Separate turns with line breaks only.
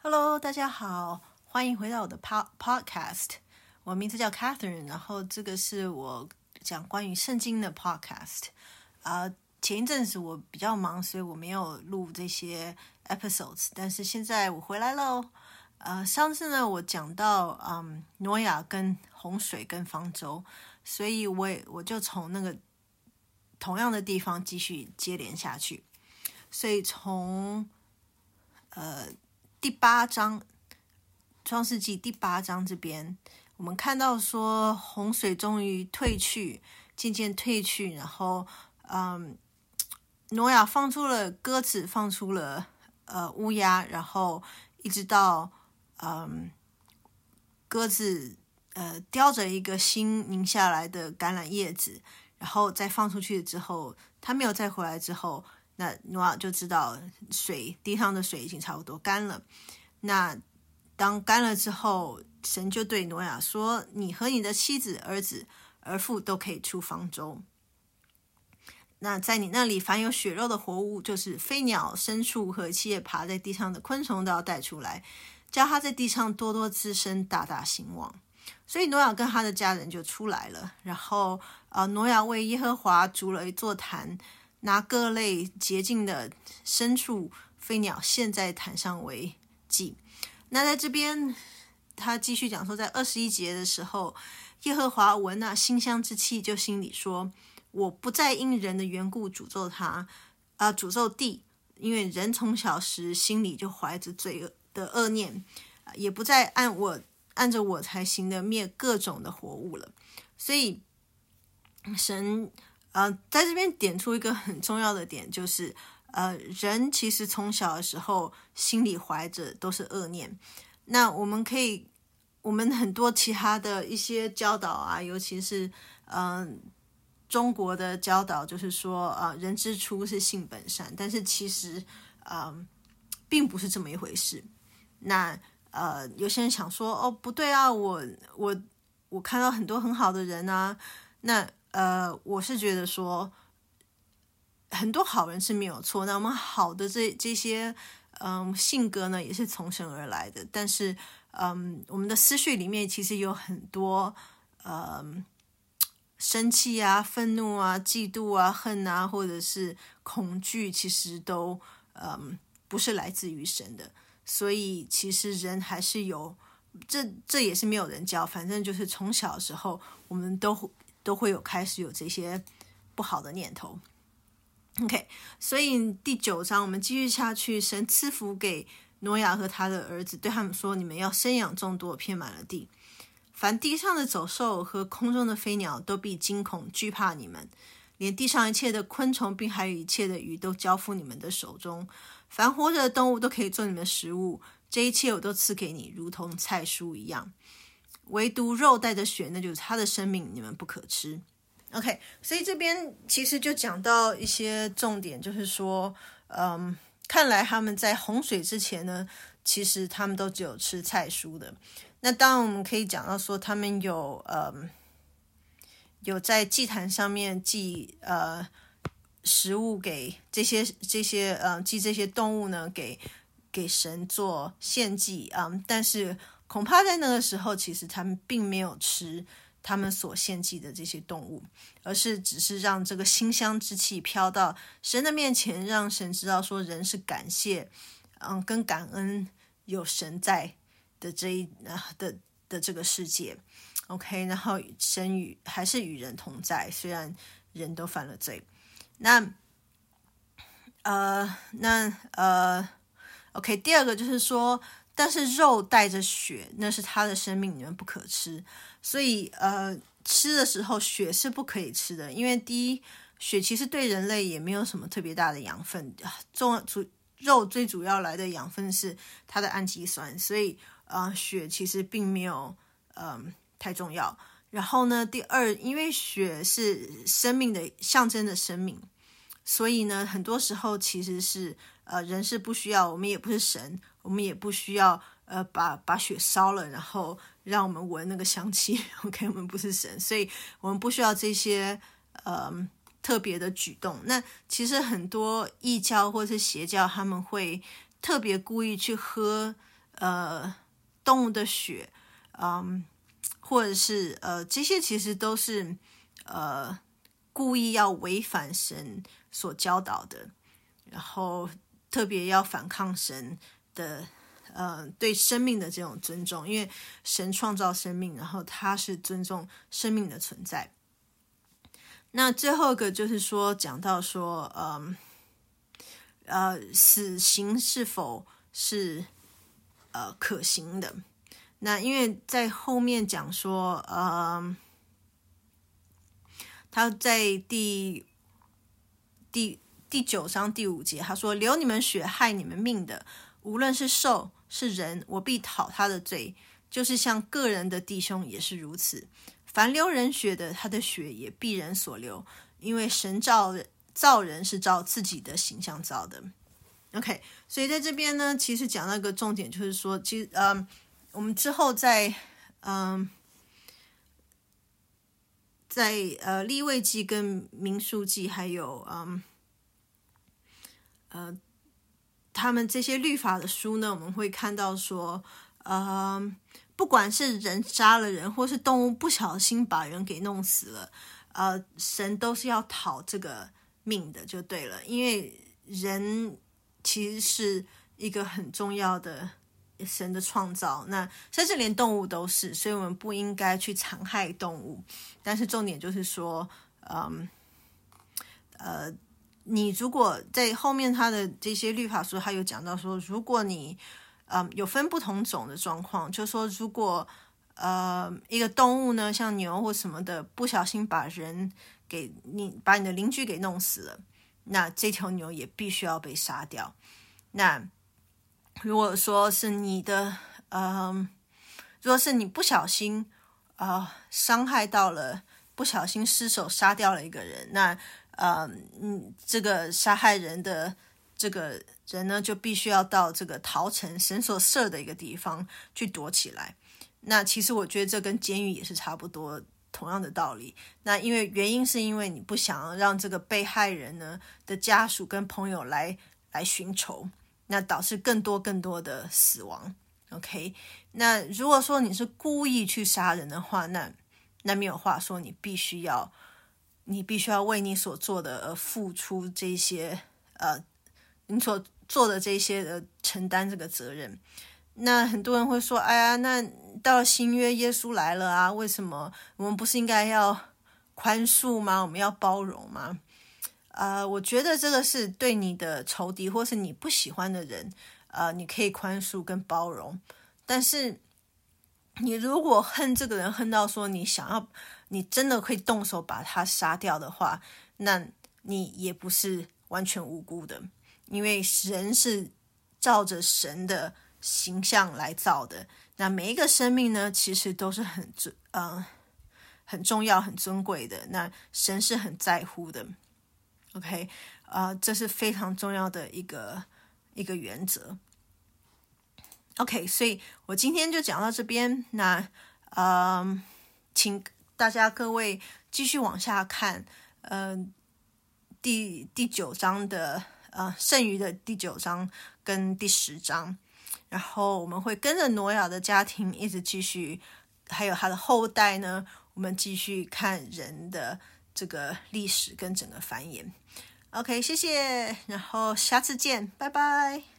Hello，大家好，欢迎回到我的 pod podcast。我名字叫 Catherine，然后这个是我讲关于圣经的 podcast。啊、前一阵子我比较忙，所以我没有录这些 episodes，但是现在我回来喽。呃，上次呢，我讲到嗯，挪亚跟洪水跟方舟，所以我也我就从那个同样的地方继续接连下去。所以从呃第八章《创世纪》第八章这边，我们看到说洪水终于退去，渐渐退去，然后嗯，挪亚放出了鸽子，放出了呃乌鸦，然后一直到嗯鸽子呃叼着一个新拧下来的橄榄叶子，然后再放出去之后，它没有再回来之后。那挪亚就知道水地上的水已经差不多干了。那当干了之后，神就对挪亚说：“你和你的妻子、儿子、儿妇都可以出方舟。那在你那里，凡有血肉的活物，就是飞鸟、牲畜和一切爬在地上的昆虫，都要带出来，叫它在地上多多滋生，大大兴旺。”所以挪亚跟他的家人就出来了。然后，呃，挪亚为耶和华筑了一座坛。拿各类洁净的牲畜、飞鸟献在坛上为祭。那在这边，他继续讲说，在二十一节的时候，耶和华闻那馨香之气，就心里说：“我不再因人的缘故诅咒他，啊，诅咒地，因为人从小时心里就怀着罪恶的恶念，也不再按我按着我才行的灭各种的活物了。”所以，神。呃，在这边点出一个很重要的点，就是呃，人其实从小的时候心里怀着都是恶念。那我们可以，我们很多其他的一些教导啊，尤其是嗯、中国的教导，就是说呃，人之初是性本善，但是其实呃，并不是这么一回事。那呃，有些人想说，哦，不对啊，我我我看到很多很好的人啊，那。呃，我是觉得说，很多好人是没有错。那我们好的这这些，嗯，性格呢，也是从神而来的。但是，嗯，我们的思绪里面其实有很多，嗯，生气啊、愤怒啊、嫉妒啊、恨啊，或者是恐惧，其实都，嗯，不是来自于神的。所以，其实人还是有，这这也是没有人教。反正就是从小时候，我们都。都会有开始有这些不好的念头。OK，所以第九章我们继续下去，神赐福给挪亚和他的儿子，对他们说：“你们要生养众多，遍满了地。凡地上的走兽和空中的飞鸟都必惊恐惧怕你们，连地上一切的昆虫，并还有一切的鱼都交付你们的手中。凡活着的动物都可以做你们的食物。这一切我都赐给你，如同菜蔬一样。”唯独肉带着血，那就是他的生命，你们不可吃。OK，所以这边其实就讲到一些重点，就是说，嗯，看来他们在洪水之前呢，其实他们都只有吃菜蔬的。那当然我们可以讲到说，他们有嗯，有在祭坛上面祭呃食物给这些这些呃祭这些动物呢，给给神做献祭啊、嗯，但是。恐怕在那个时候，其实他们并没有吃他们所献祭的这些动物，而是只是让这个馨香之气飘到神的面前，让神知道说人是感谢，嗯，跟感恩有神在的这一啊的的这个世界。OK，然后神与还是与人同在，虽然人都犯了罪。那呃，那呃，OK，第二个就是说。但是肉带着血，那是他的生命，你们不可吃。所以，呃，吃的时候血是不可以吃的，因为第一，血其实对人类也没有什么特别大的养分。重主肉最主要来的养分是它的氨基酸，所以，呃，血其实并没有，嗯，太重要。然后呢，第二，因为血是生命的象征的生命，所以呢，很多时候其实是，呃，人是不需要，我们也不是神。我们也不需要呃把把血烧了，然后让我们闻那个香气。OK，我们不是神，所以我们不需要这些呃特别的举动。那其实很多异教或是邪教，他们会特别故意去喝呃动物的血，嗯，或者是呃这些其实都是呃故意要违反神所教导的，然后特别要反抗神的。呃，对生命的这种尊重，因为神创造生命，然后他是尊重生命的存在。那最后一个就是说，讲到说，嗯，呃，死刑是否是呃可行的？那因为在后面讲说，呃，他在第第第九章第五节，他说：“流你们血，害你们命的，无论是兽。”是人，我必讨他的罪；就是像个人的弟兄也是如此。凡流人血的，他的血也必人所流，因为神造造人是照自己的形象造的。OK，所以在这边呢，其实讲到一个重点，就是说，其实，嗯，我们之后在，嗯，在呃立位记跟民数记，还有嗯，呃。他们这些律法的书呢，我们会看到说，呃，不管是人杀了人，或是动物不小心把人给弄死了，呃，神都是要讨这个命的，就对了。因为人其实是一个很重要的神的创造，那甚至连动物都是，所以我们不应该去残害动物。但是重点就是说，嗯，呃。你如果在后面他的这些律法书，他有讲到说，如果你嗯有分不同种的状况，就说如果呃一个动物呢，像牛或什么的，不小心把人给你把你的邻居给弄死了，那这条牛也必须要被杀掉。那如果说是你的嗯，如果是你不小心啊伤害到了，不小心失手杀掉了一个人，那。呃，嗯，这个杀害人的这个人呢，就必须要到这个逃城神所设的一个地方去躲起来。那其实我觉得这跟监狱也是差不多同样的道理。那因为原因是因为你不想让这个被害人呢的家属跟朋友来来寻仇，那导致更多更多的死亡。OK，那如果说你是故意去杀人的话，那那没有话说，你必须要。你必须要为你所做的而付出这些，呃，你所做的这些的承担这个责任。那很多人会说：“哎呀，那到新约，耶稣来了啊，为什么我们不是应该要宽恕吗？我们要包容吗？”呃，我觉得这个是对你的仇敌或是你不喜欢的人，呃，你可以宽恕跟包容。但是你如果恨这个人，恨到说你想要。你真的会动手把他杀掉的话，那你也不是完全无辜的，因为人是照着神的形象来造的。那每一个生命呢，其实都是很尊，嗯，很重要、很尊贵的。那神是很在乎的。OK，啊，这是非常重要的一个一个原则。OK，所以我今天就讲到这边。那，嗯，请。大家各位继续往下看，嗯，第第九章的呃剩余的第九章跟第十章，然后我们会跟着挪亚的家庭一直继续，还有他的后代呢，我们继续看人的这个历史跟整个繁衍。OK，谢谢，然后下次见，拜拜。